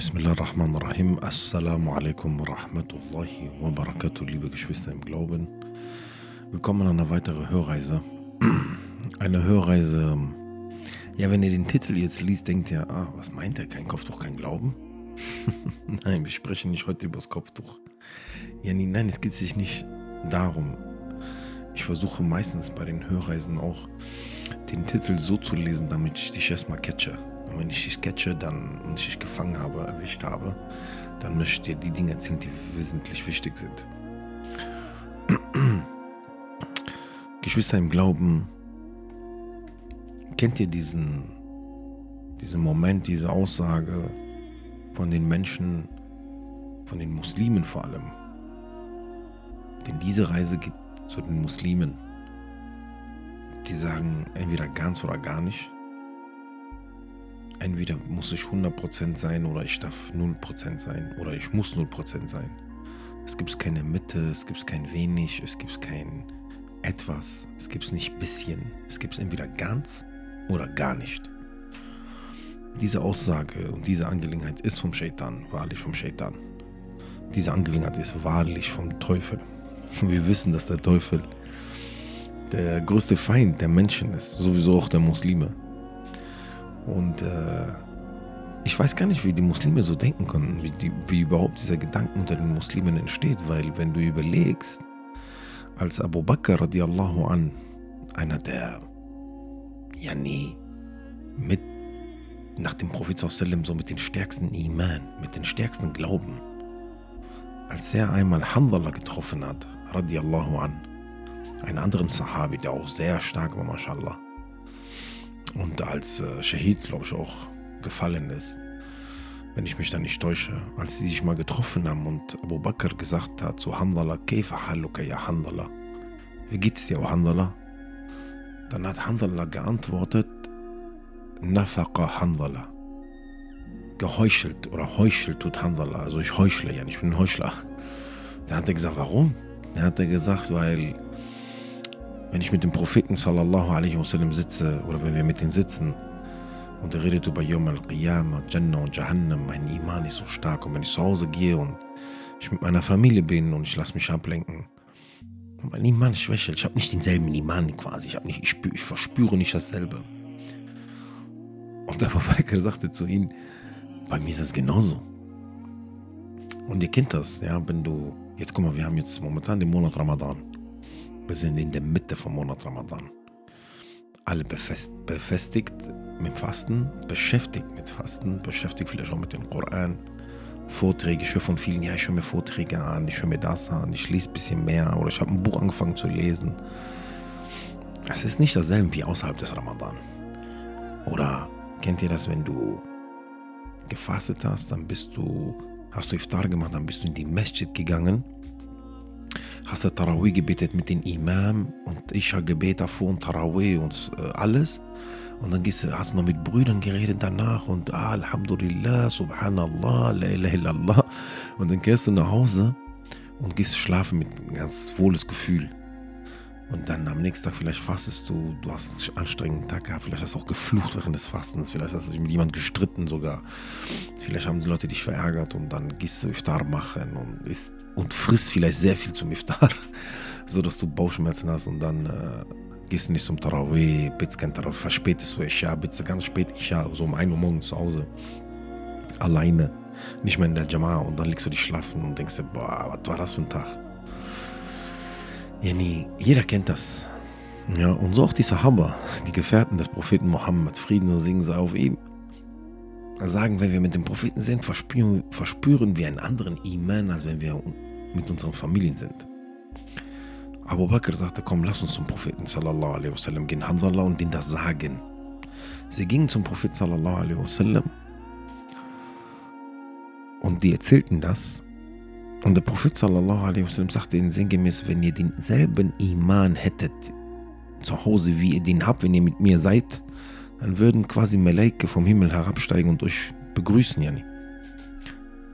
Bismillah ar-Rahman ar-Rahim. Assalamu alaikum wa rahmatullahi wa barakatuh, liebe Geschwister im Glauben. Willkommen an einer weiteren Hörreise. Eine Hörreise, ja, wenn ihr den Titel jetzt liest, denkt ihr, ah, was meint er? Kein Kopftuch, kein Glauben? nein, wir sprechen nicht heute über das Kopftuch. Ja, nein, es geht sich nicht darum. Ich versuche meistens bei den Hörreisen auch den Titel so zu lesen, damit ich dich erstmal catche. Wenn ich dich catche dann, und ich dich gefangen habe, erwischt habe, dann möchte ich dir die Dinge erzählen, die wesentlich wichtig sind. Geschwister im Glauben, kennt ihr diesen, diesen Moment, diese Aussage von den Menschen, von den Muslimen vor allem? Denn diese Reise geht zu den Muslimen. Die sagen entweder ganz oder gar nicht. Entweder muss ich 100% sein oder ich darf 0% sein oder ich muss 0% sein. Es gibt keine Mitte, es gibt kein wenig, es gibt kein etwas, es gibt nicht bisschen. Es gibt entweder ganz oder gar nicht. Diese Aussage und diese Angelegenheit ist vom Shaitan, wahrlich vom Shaitan. Diese Angelegenheit ist wahrlich vom Teufel. Wir wissen, dass der Teufel der größte Feind der Menschen ist, sowieso auch der Muslime. Und äh, ich weiß gar nicht, wie die Muslime so denken konnten, wie, die, wie überhaupt dieser Gedanke unter den Muslimen entsteht, weil wenn du überlegst, als Abu Bakr radiallahu an, einer der, ja nee, mit, nach dem Prophet sallam, so mit den stärksten Iman, mit den stärksten Glauben, als er einmal Handallah getroffen hat, radiallahu an, einen anderen Sahabi, der auch sehr stark war, mashallah. Und als äh, Shahid, glaube ich, auch gefallen ist. Wenn ich mich da nicht täusche. Als sie sich mal getroffen haben und Abu Bakr gesagt hat zu Handala, Kaifa haluka ya Handala. Wie geht's dir, O Handala? Dann hat Handala geantwortet, Nafaqa Handala. Geheuchelt oder heuchelt tut Handala. Also ich heuchle ja, ich bin ein Heuchler. Dann hat er gesagt, warum? Dann hat er gesagt, weil wenn ich mit dem Propheten sallallahu alaihi wasallam sitze oder wenn wir mit ihm sitzen und er redet über Yom al-Qiyamah, Jannah und Jahannam, mein Iman ist so stark und wenn ich zu Hause gehe und ich mit meiner Familie bin und ich lasse mich ablenken, mein Iman schwächelt. Ich habe nicht denselben Iman quasi. Ich, nicht, ich, spür, ich verspüre nicht dasselbe. Und der Bakr sagte zu ihm, bei mir ist das genauso. Und ihr kennt das, ja, wenn du, jetzt guck mal, wir haben jetzt momentan den Monat Ramadan. Wir sind in der Mitte vom Monat Ramadan. Alle befest, befestigt mit Fasten, beschäftigt mit Fasten, beschäftigt vielleicht auch mit dem Koran. Vorträge, ich höre von vielen, ja, ich höre mir Vorträge an, ich höre mir das an, ich lese ein bisschen mehr oder ich habe ein Buch angefangen zu lesen. Es ist nicht dasselbe wie außerhalb des Ramadan. Oder kennt ihr das, wenn du gefastet hast, dann bist du, hast du Iftar gemacht, dann bist du in die Masjid gegangen hast du Tarawih gebetet mit dem Imam und ich habe Gebet davor und Tarawih und äh, alles. Und dann gehst, hast du noch mit Brüdern geredet danach und ah, Alhamdulillah, Subhanallah, La ilaha illallah. Und dann gehst du nach Hause und gehst schlafen mit einem ganz wohles Gefühl. Und dann am nächsten Tag vielleicht fastest du, du hast einen anstrengenden Tag gehabt, vielleicht hast du auch geflucht während des Fastens, vielleicht hast du dich mit jemandem gestritten sogar. Vielleicht haben die Leute dich verärgert und dann gehst du Iftar machen und, isst, und frisst vielleicht sehr viel zum Iftar, sodass du Bauchschmerzen hast und dann äh, gehst du nicht zum Tarawih, bitte kein Tarawih, verspätest du Isha, bitte ganz spät Isha, so um 1 Uhr morgens zu Hause, alleine, nicht mehr in der Jama und dann legst du dich schlafen und denkst dir, boah, was war das für ein Tag? Yani, jeder kennt das. Ja, und so auch die Sahaba, die Gefährten des Propheten Mohammed, Frieden und Segen sei auf ihm, sagen, wenn wir mit dem Propheten sind, verspüren, verspüren wir einen anderen Iman, als wenn wir mit unseren Familien sind. Abu Bakr sagte, komm, lass uns zum Propheten sallallahu alaihi wasallam gehen, Handallah, und denen das sagen. Sie gingen zum Propheten sallallahu alaihi wasallam und die erzählten das und der Prophet sallallahu alaihi wasallam sagte ihnen sinngemäß, wenn ihr denselben Iman hättet zu Hause, wie ihr den habt, wenn ihr mit mir seid, dann würden quasi Malaike vom Himmel herabsteigen und euch begrüßen, Yani.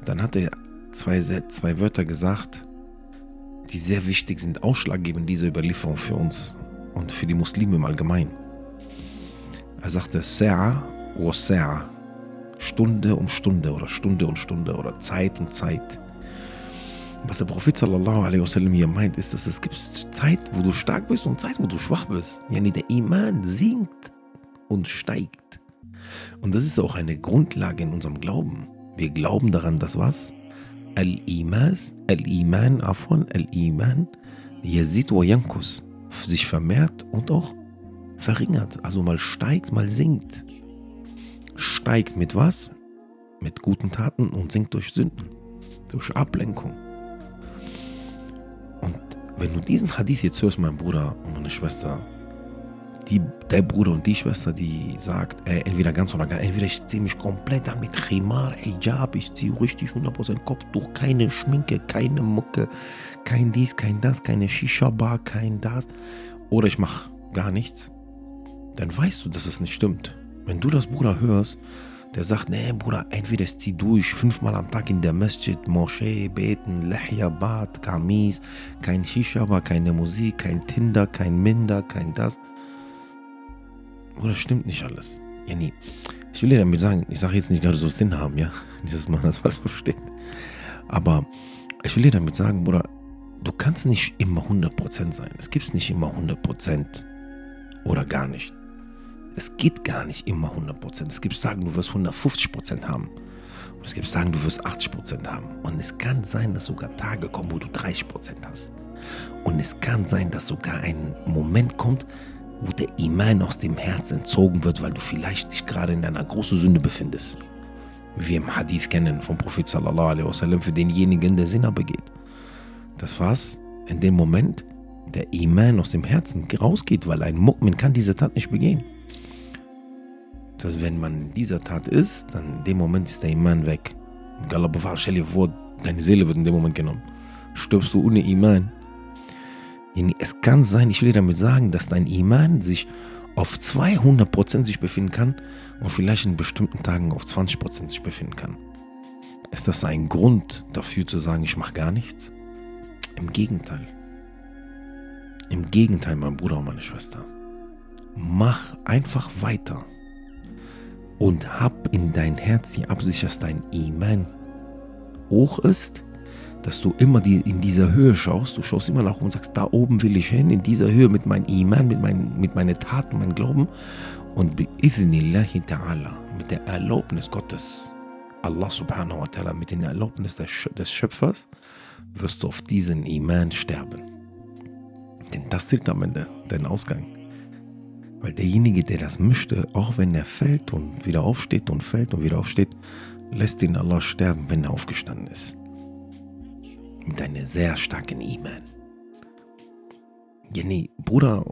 Dann hat er zwei, zwei Wörter gesagt, die sehr wichtig sind, ausschlaggebend diese Überlieferung für uns und für die Muslime im Allgemeinen. Er sagte, Sa'a wa Sa'a. Stunde um Stunde oder Stunde um Stunde oder Zeit um Zeit. Was der Prophet sallallahu alaihi wasallam hier meint, ist, dass es gibt Zeit, wo du stark bist und Zeit, wo du schwach bist. Yani der Iman sinkt und steigt. Und das ist auch eine Grundlage in unserem Glauben. Wir glauben daran, dass was? Al-Iman, Al-Iman, Afwan, Al-Iman, Yazid wa Yankus, sich vermehrt und auch verringert. Also mal steigt, mal sinkt. Steigt mit was? Mit guten Taten und sinkt durch Sünden, durch Ablenkung. Wenn du diesen Hadith jetzt hörst, mein Bruder und meine Schwester, die, der Bruder und die Schwester, die sagt, äh, entweder ganz oder gar, entweder ich ziehe mich komplett an mit Khimar, Hijab, ich ziehe richtig 100% Kopftuch, keine Schminke, keine Mucke, kein dies, kein das, keine Shisha-Bar, kein das, oder ich mache gar nichts, dann weißt du, dass es nicht stimmt. Wenn du das Bruder hörst, der sagt, nee Bruder, entweder zieh durch fünfmal am Tag in der Masjid, Moschee, beten, Lehya, Bad, Kamis, kein Shisha-Bar, keine Musik, kein Tinder, kein Minder, kein das. Oder stimmt nicht alles? Ja, nee. Ich will dir damit sagen, ich sage jetzt nicht gerade so Sinn haben, ja. Nicht, dass man das falsch versteht. Aber ich will dir damit sagen, Bruder, du kannst nicht immer 100% sein. Es gibt nicht immer 100% oder gar nicht. Es geht gar nicht immer 100%. Es gibt Tage, du wirst 150% haben. Und es gibt Tage, du wirst 80% haben. Und es kann sein, dass sogar Tage kommen, wo du 30% hast. Und es kann sein, dass sogar ein Moment kommt, wo der Iman aus dem Herz entzogen wird, weil du vielleicht dich gerade in einer großen Sünde befindest. Wie wir im Hadith kennen vom Prophet sallallahu alaihi wasallam für denjenigen, der Sinner begeht. Das war's. In dem Moment, der Iman aus dem Herzen rausgeht, weil ein Mu'min kann diese Tat nicht begehen. Das heißt, wenn man dieser Tat ist, dann in dem Moment ist der Iman weg. Bewahrt, stell dir vor, deine Seele wird in dem Moment genommen. Stirbst du ohne Iman, es kann sein, ich will dir damit sagen, dass dein Iman sich auf 200% sich befinden kann und vielleicht in bestimmten Tagen auf 20% sich befinden kann. Ist das ein Grund dafür zu sagen, ich mache gar nichts? Im Gegenteil. Im Gegenteil, mein Bruder und meine Schwester. Mach einfach weiter und hab in dein Herz die Absicht, dass dein Iman hoch ist dass du immer die, in dieser Höhe schaust. Du schaust immer nach oben und sagst, da oben will ich hin, in dieser Höhe mit meinem Iman, mit, mein, mit meinen Taten, meinem Glauben. Und bi'ithnillahi ta'ala, mit der Erlaubnis Gottes, Allah subhanahu wa ta'ala, mit der Erlaubnis des Schöpfers, wirst du auf diesen Iman sterben. Denn das zählt am Ende, dein Ausgang. Weil derjenige, der das möchte, auch wenn er fällt und wieder aufsteht und fällt und wieder aufsteht, lässt ihn Allah sterben, wenn er aufgestanden ist mit einem sehr starken Iman. Ja, nee, Bruder,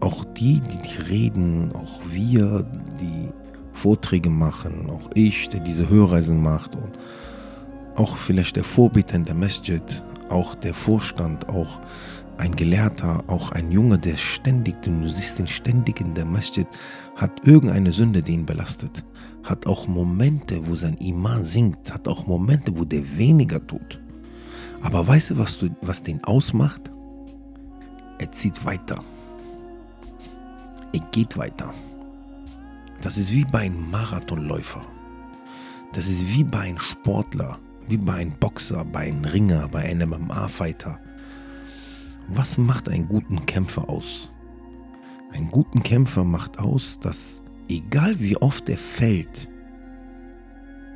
auch die, die, die reden, auch wir, die Vorträge machen, auch ich, der diese Hörreisen macht und auch vielleicht der Vorbeter in der Masjid, auch der Vorstand, auch ein Gelehrter, auch ein Junge, der ständig, du siehst ihn ständig in der Masjid, hat irgendeine Sünde, die ihn belastet. Hat auch Momente, wo sein Iman sinkt, hat auch Momente, wo der weniger tut. Aber weißt du, was, du, was den ausmacht? Er zieht weiter. Er geht weiter. Das ist wie bei einem Marathonläufer. Das ist wie bei einem Sportler, wie bei einem Boxer, bei einem Ringer, bei einem MMA-Fighter. Was macht einen guten Kämpfer aus? Einen guten Kämpfer macht aus, dass egal wie oft er fällt,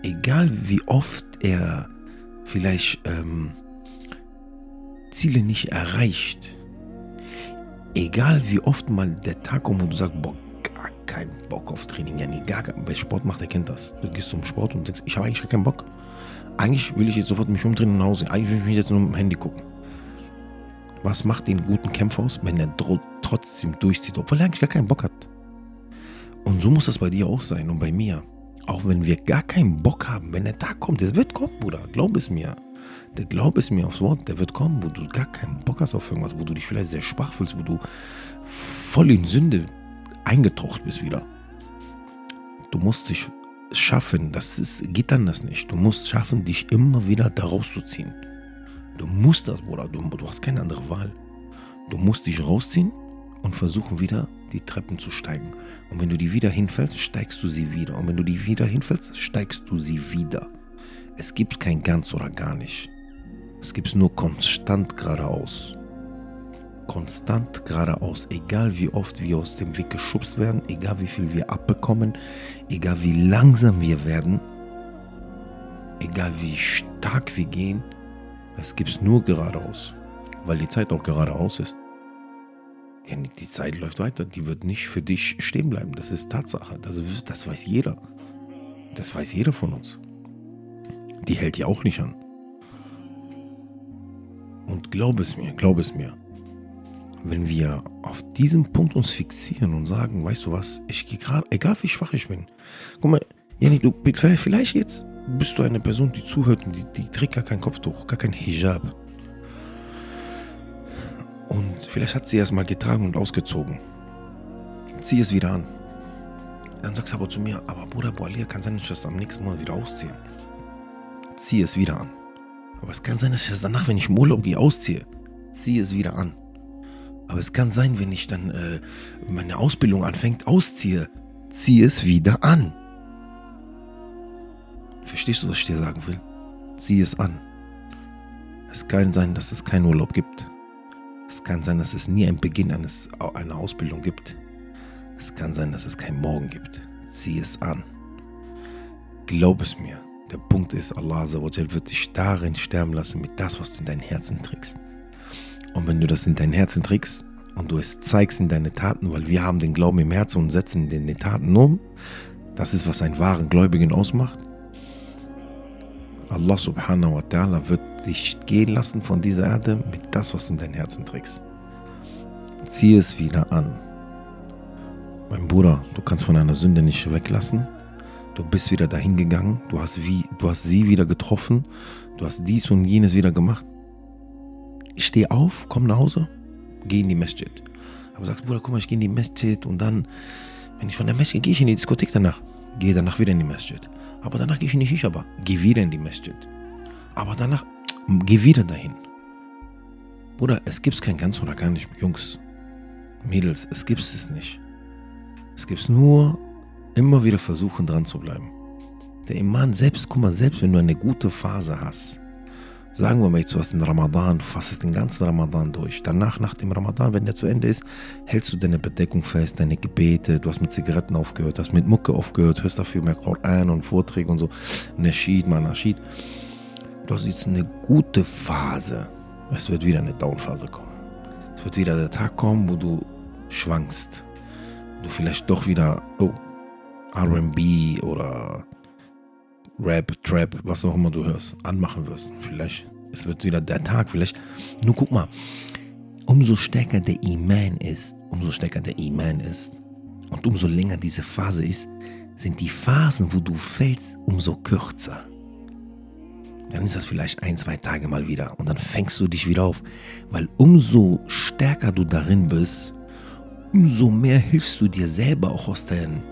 egal wie oft er vielleicht ähm, Ziele nicht erreicht, egal wie oft mal der Tag kommt, wo du sagst, boah, gar keinen Bock auf Training, ja, nee, gar kein, wer Sport macht, der kennt das. Du gehst zum Sport und sagst, ich habe eigentlich gar keinen Bock. Eigentlich will ich jetzt sofort mich umdrehen und nach Hause. Eigentlich will ich mich jetzt nur mit dem Handy gucken. Was macht den guten Kämpfer aus, wenn er trotzdem durchzieht, obwohl er eigentlich gar keinen Bock hat? Und so muss das bei dir auch sein und bei mir. Auch wenn wir gar keinen Bock haben, wenn der Tag kommt, es wird kommen, Bruder, glaub es mir. Der Glaube ist mir aufs Wort, der wird kommen, wo du gar keinen Bock hast auf irgendwas, wo du dich vielleicht sehr schwach fühlst, wo du voll in Sünde eingetaucht bist wieder. Du musst dich schaffen, das ist, geht anders nicht. Du musst schaffen, dich immer wieder da rauszuziehen. Du musst das, Bruder, du, du hast keine andere Wahl. Du musst dich rausziehen und versuchen wieder die Treppen zu steigen. Und wenn du die wieder hinfällst, steigst du sie wieder. Und wenn du die wieder hinfällst, steigst du sie wieder. Es gibt kein ganz oder gar nicht. Es gibt nur konstant geradeaus. Konstant geradeaus, egal wie oft wir aus dem Weg geschubst werden, egal wie viel wir abbekommen, egal wie langsam wir werden, egal wie stark wir gehen, es gibt nur geradeaus, weil die Zeit auch geradeaus ist. Ja, die Zeit läuft weiter, die wird nicht für dich stehen bleiben. Das ist Tatsache. Das, das weiß jeder. Das weiß jeder von uns. Die hält ja auch nicht an. Und glaub es mir, glaub es mir, wenn wir auf diesem Punkt uns fixieren und sagen, weißt du was, ich gehe gerade, egal wie schwach ich bin. Guck mal, Janik, du vielleicht jetzt bist du eine Person, die zuhört und die, die trägt gar kein Kopftuch, gar kein Hijab. Und vielleicht hat sie es mal getragen und ausgezogen. Zieh es wieder an. Dann sagst du aber zu mir, aber Bruder Boalia, kann sein, dass ich das am nächsten Monat wieder ausziehe. Zieh es wieder an. Aber es kann sein, dass ich das danach, wenn ich im Urlaub gehe, ausziehe. Zieh es wieder an. Aber es kann sein, wenn ich dann äh, meine Ausbildung anfängt, ausziehe, zieh es wieder an. Verstehst du, was ich dir sagen will? Zieh es an. Es kann sein, dass es keinen Urlaub gibt. Es kann sein, dass es nie einen Beginn eines, einer Ausbildung gibt. Es kann sein, dass es keinen Morgen gibt. Zieh es an. Glaub es mir. Der Punkt ist, Allah wird dich darin sterben lassen mit das, was du in dein Herzen trägst. Und wenn du das in dein Herzen trägst und du es zeigst in deine Taten, weil wir haben den Glauben im Herzen und setzen den in den Taten um, das ist, was einen wahren Gläubigen ausmacht. Allah subhanahu wa ta'ala wird dich gehen lassen von dieser Erde mit das, was du in dein Herzen trägst. Zieh es wieder an. Mein Bruder, du kannst von einer Sünde nicht weglassen. Du bist wieder dahin gegangen. Du hast, wie, du hast sie wieder getroffen. Du hast dies und jenes wieder gemacht. Steh auf, komm nach Hause, geh in die Masjid. Aber sagst, Bruder, guck mal, ich gehe in die Masjid und dann, wenn ich von der Masjid gehe ich in die Diskothek danach. Gehe danach wieder in die Masjid. Aber danach gehe ich in die Shisha-Bar. Geh wieder in die Masjid. Aber danach, geh wieder dahin. Bruder, es gibt kein ganz oder gar nicht, Jungs, Mädels, es gibt es nicht. Es gibt nur immer wieder versuchen, dran zu bleiben. Der Iman selbst, guck mal, selbst wenn du eine gute Phase hast, sagen wir mal jetzt, du hast den Ramadan, du fassest den ganzen Ramadan durch. Danach, nach dem Ramadan, wenn der zu Ende ist, hältst du deine Bedeckung fest, deine Gebete, du hast mit Zigaretten aufgehört, hast mit Mucke aufgehört, hörst dafür mehr Koran und Vorträge und so, Nashid, Manashid. Du hast jetzt eine gute Phase. Es wird wieder eine Downphase kommen. Es wird wieder der Tag kommen, wo du schwankst. Du vielleicht doch wieder, oh, RB oder Rap, Trap, was auch immer du hörst, anmachen wirst. Vielleicht, es wird wieder der Tag, vielleicht. Nur guck mal, umso stärker der Iman ist, umso stärker der Iman ist und umso länger diese Phase ist, sind die Phasen, wo du fällst, umso kürzer. Dann ist das vielleicht ein, zwei Tage mal wieder und dann fängst du dich wieder auf. Weil umso stärker du darin bist, umso mehr hilfst du dir selber auch aus, den,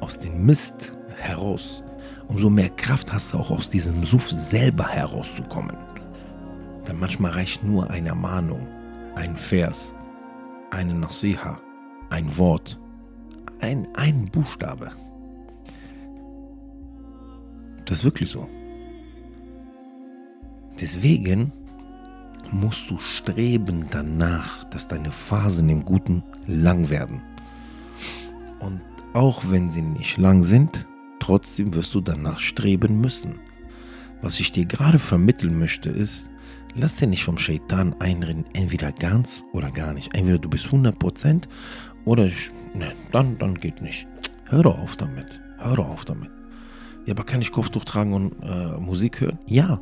aus dem Mist heraus umso mehr Kraft hast du auch aus diesem Suff selber herauszukommen. Denn manchmal reicht nur eine Ermahnung, ein Vers, eine Nasiha, ein Wort, ein, ein Buchstabe. Das ist wirklich so. Deswegen musst du streben danach, dass deine Phasen im Guten lang werden. Und auch wenn sie nicht lang sind, Trotzdem wirst du danach streben müssen. Was ich dir gerade vermitteln möchte ist, lass dir nicht vom Shaitan einreden, entweder ganz oder gar nicht. Entweder du bist 100% oder ich, ne, dann, dann geht nicht. Hör doch auf damit. Hör doch auf damit. Ja, aber kann ich Kopftuch tragen und äh, Musik hören? Ja.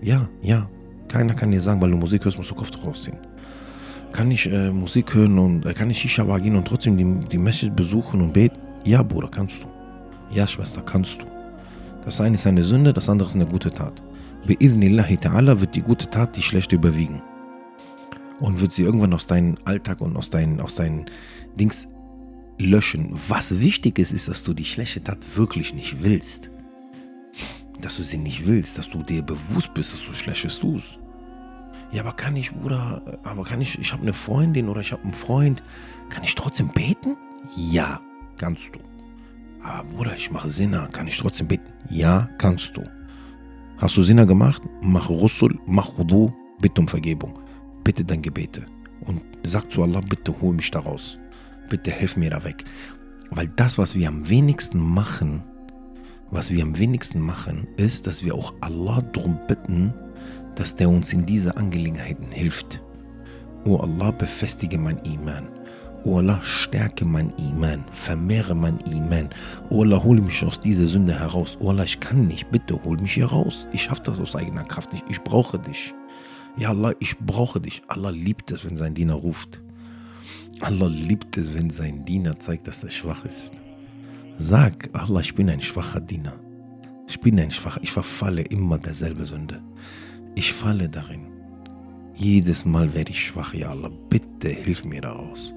Ja, ja. Keiner kann dir sagen, weil du Musik hörst, musst du Kopftuch rausziehen. Kann ich äh, Musik hören und äh, kann ich Shisha gehen und trotzdem die, die Message besuchen und beten? Ja, Bruder, kannst du. Ja, Schwester, kannst du. Das eine ist eine Sünde, das andere ist eine gute Tat. Bi'idhnillahi ta'ala wird die gute Tat die schlechte überwiegen. Und wird sie irgendwann aus deinem Alltag und aus deinen, aus deinen Dings löschen. Was wichtig ist, ist, dass du die schlechte Tat wirklich nicht willst. Dass du sie nicht willst, dass du dir bewusst bist, dass du Schlechtes tust. Ja, aber kann ich, Bruder, aber kann ich, ich habe eine Freundin oder ich habe einen Freund, kann ich trotzdem beten? Ja, kannst du. Aber Bruder, ich mache Sinner, kann ich trotzdem beten? Ja, kannst du. Hast du Sinner gemacht? Mach Rusul, mach Wudu, bitte um Vergebung. Bitte dein Gebete. Und sag zu Allah, bitte hol mich da raus. Bitte hilf mir da weg. Weil das, was wir am wenigsten machen, was wir am wenigsten machen, ist, dass wir auch Allah darum bitten, dass der uns in diese Angelegenheiten hilft. O Allah, befestige mein Iman. O Allah, stärke mein Iman, vermehre mein Iman. O Allah, hole mich aus dieser Sünde heraus. O Allah, ich kann nicht, bitte hol mich hier raus. Ich schaffe das aus eigener Kraft nicht. Ich brauche dich. Ja Allah, ich brauche dich. Allah liebt es, wenn sein Diener ruft. Allah liebt es, wenn sein Diener zeigt, dass er schwach ist. Sag, Allah, ich bin ein schwacher Diener. Ich bin ein schwacher, ich verfalle immer derselbe Sünde. Ich falle darin. Jedes Mal werde ich schwach, ja Allah. Bitte hilf mir daraus.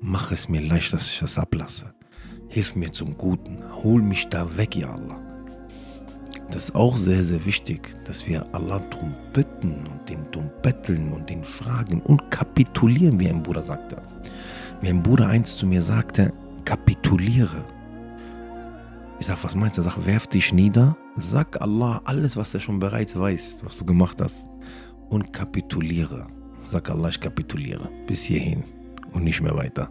Mach es mir leicht, dass ich das ablasse. Hilf mir zum Guten. Hol mich da weg, ja Allah. Das ist auch sehr, sehr wichtig, dass wir Allah darum bitten und den darum betteln und den fragen und kapitulieren, wie ein Bruder sagte. Wie ein Bruder einst zu mir sagte, kapituliere. Ich sag, was meinst du? Er sagt, werf dich nieder, sag Allah alles, was er schon bereits weiß, was du gemacht hast und kapituliere. Sag Allah, ich kapituliere bis hierhin und nicht mehr weiter.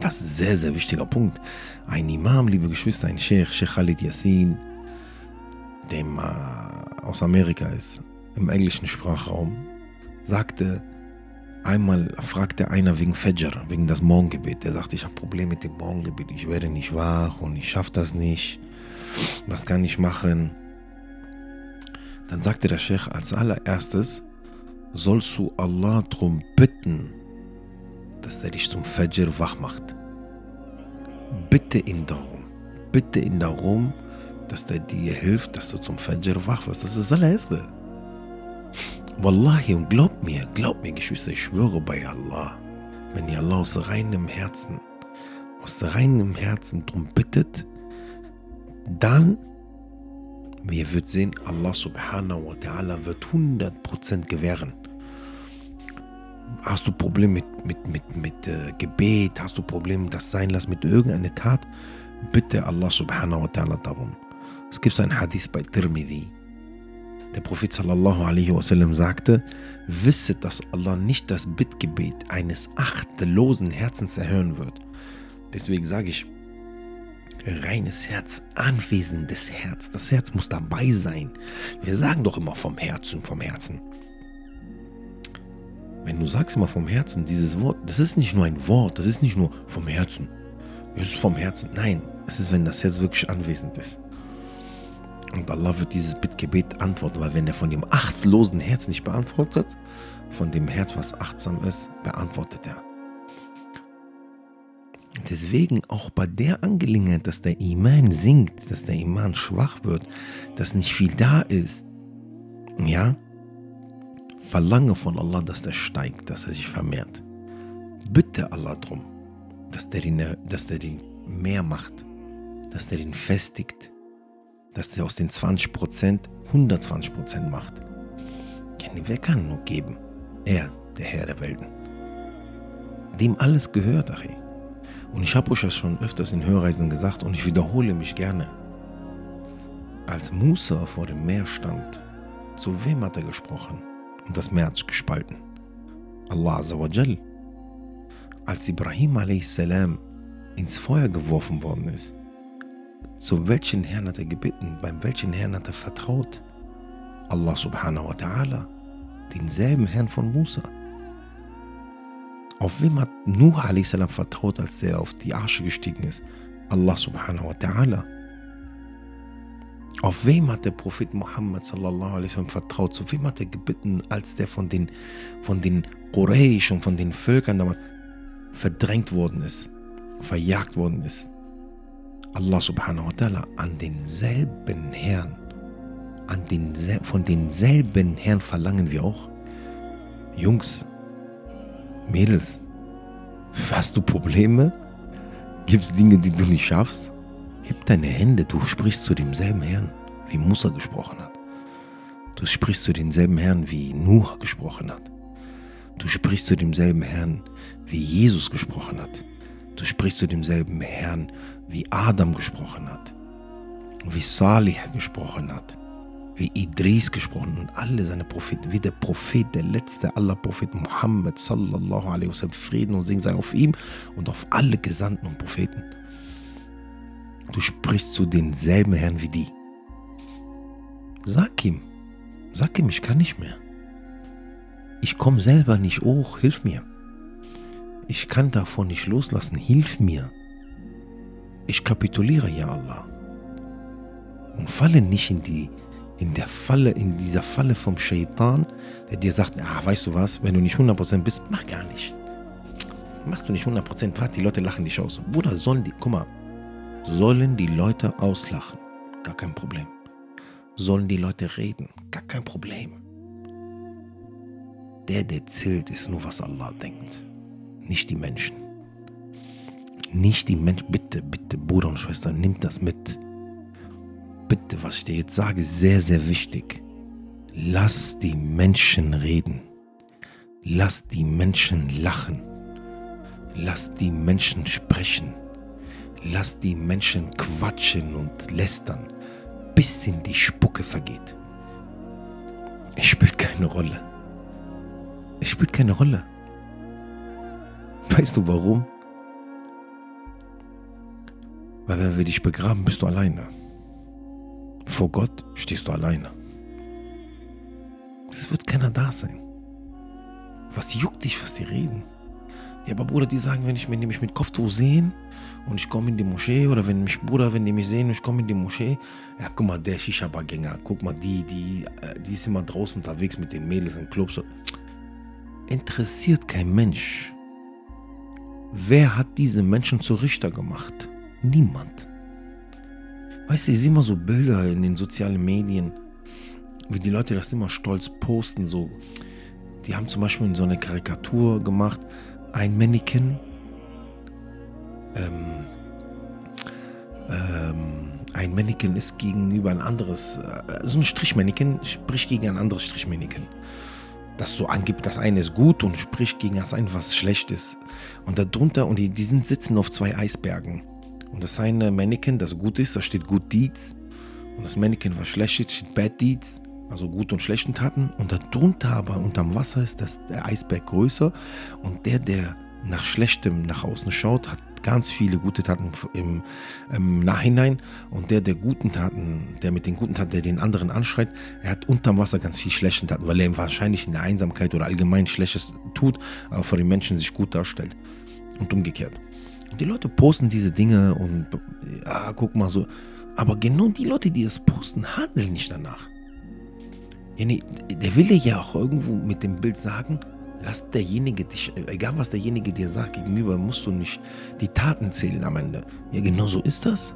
Das ist ein sehr, sehr wichtiger Punkt. Ein Imam, liebe Geschwister, ein Sheikh, Sheikh Khalid Yassin, der äh, aus Amerika ist, im englischen Sprachraum, sagte, einmal fragte einer wegen Fajr, wegen das Morgengebet. Der sagte, ich habe Probleme mit dem Morgengebet, ich werde nicht wach und ich schaffe das nicht. Was kann ich machen? Dann sagte der Sheikh als allererstes, sollst du Allah darum bitten, dass er dich zum Fajr wach macht. Bitte ihn darum. Bitte ihn darum, dass er dir hilft, dass du zum Fajr wach wirst. Das ist das allererste. Wallahi, und glaubt mir, glaubt mir, Geschwister, ich schwöre bei Allah, wenn ihr Allah aus reinem Herzen, aus reinem Herzen drum bittet, dann, ihr wird sehen, Allah subhanahu wa ta'ala wird 100% gewähren hast du Probleme mit, mit, mit, mit äh, Gebet, hast du Probleme, das sein lassen mit irgendeiner Tat, bitte Allah subhanahu wa ta'ala darum. Es gibt ein Hadith bei Tirmidhi. Der Prophet sallallahu alaihi wasallam sagte, wisse, dass Allah nicht das Bittgebet eines achtlosen Herzens erhören wird. Deswegen sage ich, reines Herz, anwesendes Herz. Das Herz muss dabei sein. Wir sagen doch immer vom Herzen, vom Herzen. Wenn du sagst immer vom Herzen, dieses Wort, das ist nicht nur ein Wort, das ist nicht nur vom Herzen. Es ist vom Herzen. Nein, es ist, wenn das Herz wirklich anwesend ist. Und Allah wird dieses Bittgebet antworten, weil wenn er von dem achtlosen Herz nicht beantwortet, von dem Herz, was achtsam ist, beantwortet er. Deswegen auch bei der Angelegenheit, dass der Iman sinkt, dass der Iman schwach wird, dass nicht viel da ist, ja, Verlange von Allah, dass der steigt, dass er sich vermehrt. Bitte Allah darum, dass der den, dass der den mehr macht, dass der den festigt, dass der aus den 20% 120% macht. Wer kann nur geben? Er, der Herr der Welten. Dem alles gehört, Achi. Und ich habe euch das schon öfters in Hörreisen gesagt und ich wiederhole mich gerne. Als Musa vor dem Meer stand, zu wem hat er gesprochen? und das Meer hat sich gespalten. Allah Azawajal. Als Ibrahim a.s. ins Feuer geworfen worden ist, zu welchen Herrn hat er gebeten, beim welchen Herrn hat er vertraut? Allah subhanahu wa ta'ala, denselben Herrn von Musa. Auf wem hat Nuh a.s. vertraut, als er auf die Arsche gestiegen ist? Allah subhanahu wa ta'ala. Auf wem hat der Prophet Muhammad sallallahu alaihi wasallam vertraut? Zu wem hat er gebeten, als der von den, von den Quraysh und von den Völkern damals verdrängt worden ist, verjagt worden ist? Allah subhanahu wa ta'ala an denselben Herrn, an den, von denselben Herrn verlangen wir auch. Jungs, Mädels, hast du Probleme? Gibt es Dinge, die du nicht schaffst? Heb deine Hände, du sprichst zu demselben Herrn, wie Musa gesprochen hat. Du sprichst zu denselben Herrn, wie Nuh gesprochen hat. Du sprichst zu demselben Herrn, wie Jesus gesprochen hat. Du sprichst zu demselben Herrn, wie Adam gesprochen hat. Wie Salih gesprochen hat. Wie Idris gesprochen und alle seine Propheten, wie der Prophet, der letzte aller Propheten, Muhammad sallallahu alaihi wasallam, Frieden und Segen sei auf ihm und auf alle Gesandten und Propheten. Du sprichst zu denselben Herrn wie die. Sag ihm, sag ihm, ich kann nicht mehr. Ich komme selber nicht hoch, hilf mir. Ich kann davon nicht loslassen, hilf mir. Ich kapituliere, ja Allah. Und falle nicht in die in der Falle, in dieser Falle vom Shaitan, der dir sagt, ah, weißt du was, wenn du nicht 100% bist, mach gar nicht. Machst du nicht 100%, warte, die Leute lachen dich aus. Bruder, sollen die, guck mal, sollen die Leute auslachen? Gar kein Problem. Sollen die Leute reden? Gar kein Problem. Der, der zählt, ist nur, was Allah denkt. Nicht die Menschen. Nicht die Menschen. Bitte, bitte, Bruder und Schwester, nimm das mit. Bitte, was ich dir jetzt sage, sehr, sehr wichtig. Lass die Menschen reden. Lass die Menschen lachen. Lass die Menschen sprechen. Lass die Menschen quatschen und lästern, bis in die Spucke vergeht. Es spielt keine Rolle. Es spielt keine Rolle. Weißt du warum? Weil wenn wir dich begraben, bist du alleine. Vor Gott stehst du alleine. Es wird keiner da sein. Was juckt dich, was die reden? Ja, aber Bruder, die sagen, wenn ich mich mit Kopftuch sehen und ich komme in die Moschee oder wenn mich Bruder, wenn die mich sehen und ich komme in die Moschee, ja, guck mal, der Shisha-Bar-Gänger, guck mal, die, die, äh, die ist immer draußen unterwegs mit den Mädels im Club. So. Interessiert kein Mensch. Wer hat diese Menschen zu Richter gemacht? Niemand. Weißt du, ich sehe immer so Bilder in den sozialen Medien, wie die Leute das immer stolz posten. So, die haben zum Beispiel so eine Karikatur gemacht, ein Mannequin, ähm, ähm, ein Mannequin ist gegenüber ein anderes, äh, so ein Strichmannequin spricht gegen ein anderes Strichmannequin. Das so angibt, das eine ist gut und spricht gegen das eine, was schlecht ist. Und darunter, und die, die sind sitzen auf zwei Eisbergen. Und das eine Mannequin, das gut ist, da steht Good Deeds. Und das Mannequin, was schlecht ist, steht Bad Deeds. Also gute und schlechten Taten. Und darunter aber, unterm Wasser, ist das, der Eisberg größer. Und der, der nach Schlechtem nach außen schaut, hat ganz viele gute Taten im, im, Nachhinein. Und der, der guten Taten, der mit den guten Taten, der den anderen anschreit, er hat unterm Wasser ganz viel schlechte Taten, weil er wahrscheinlich in der Einsamkeit oder allgemein Schlechtes tut, aber vor den Menschen sich gut darstellt. Und umgekehrt. Die Leute posten diese Dinge und ja, guck mal so. Aber genau die Leute, die es posten, handeln nicht danach. Der will ja auch irgendwo mit dem Bild sagen, lass derjenige dich, egal was derjenige dir sagt gegenüber, musst du nicht die Taten zählen am Ende. Ja, genau so ist das.